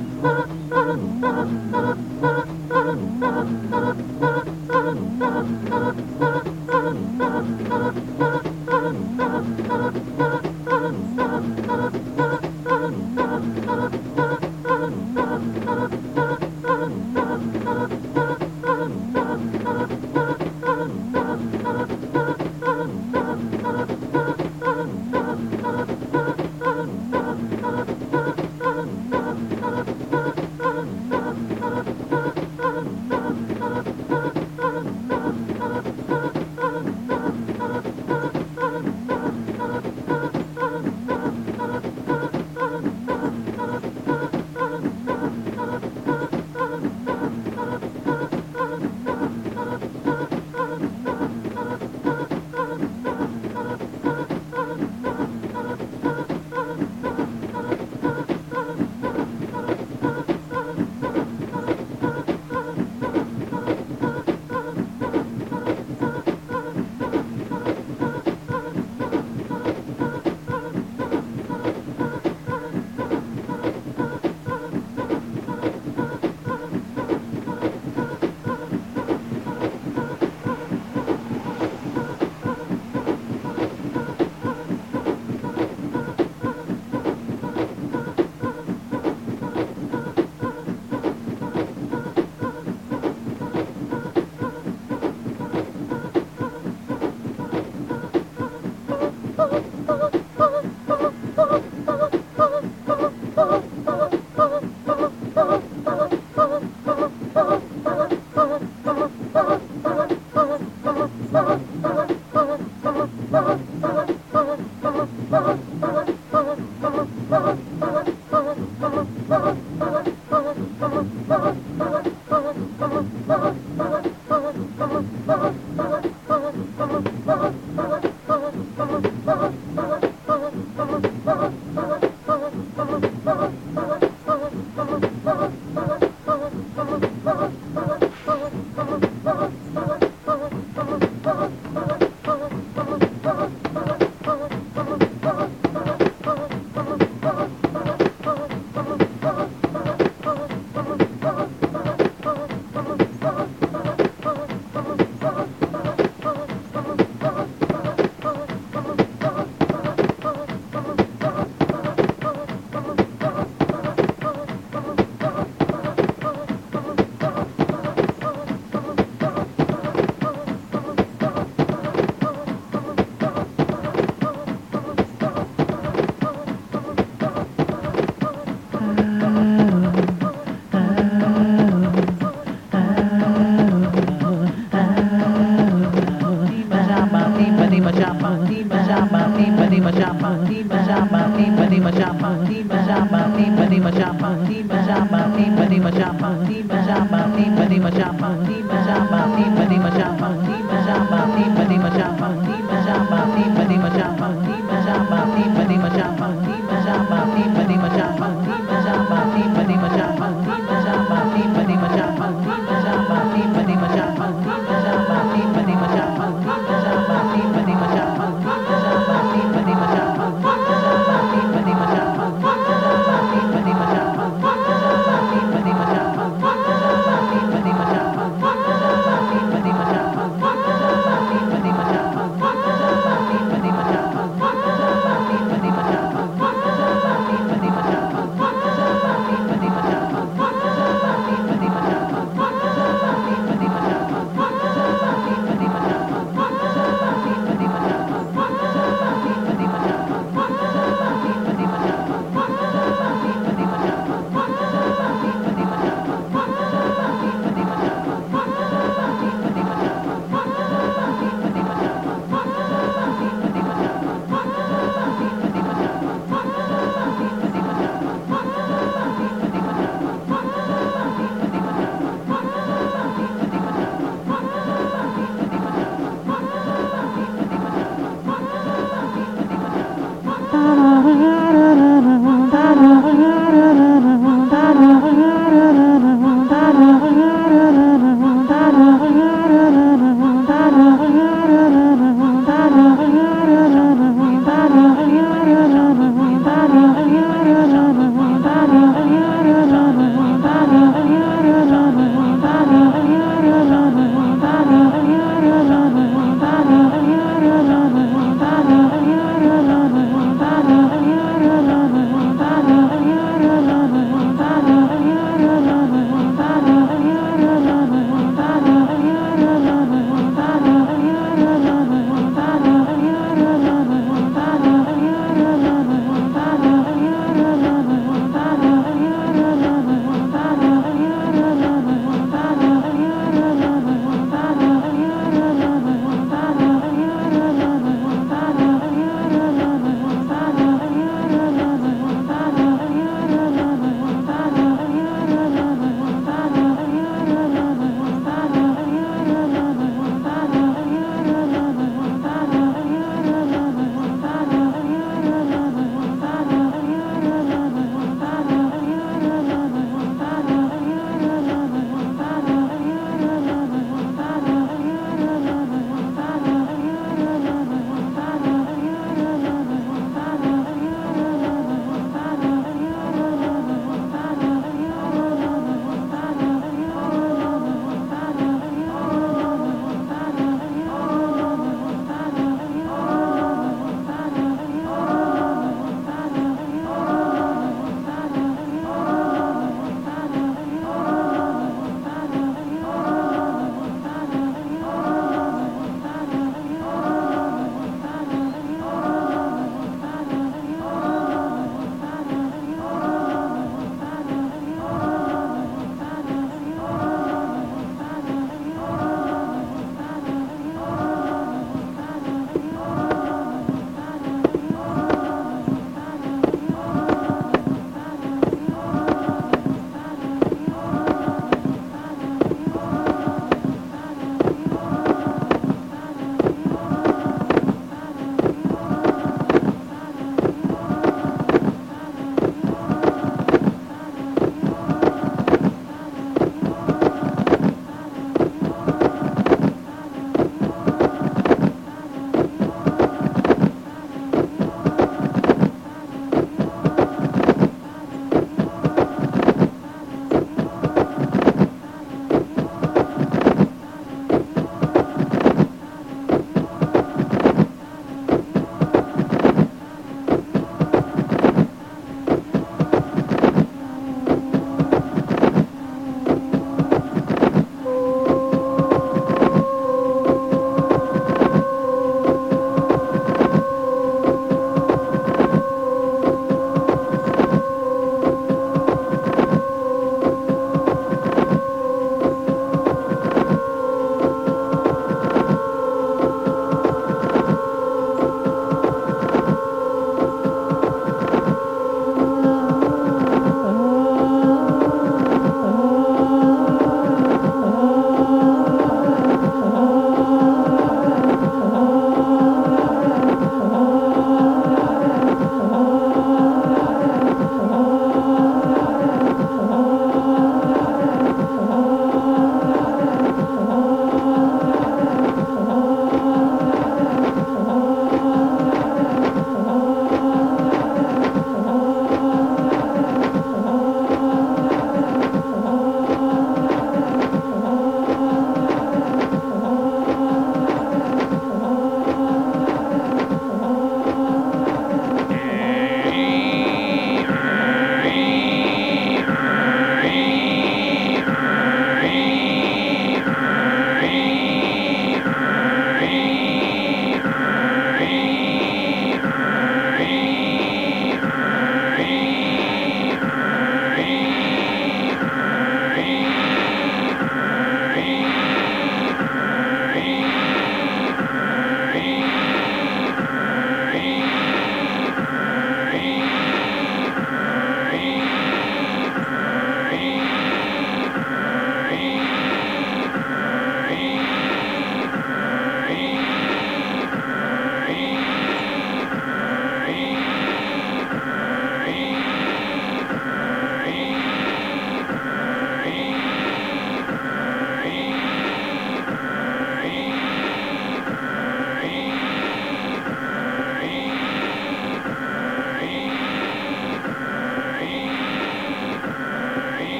Padima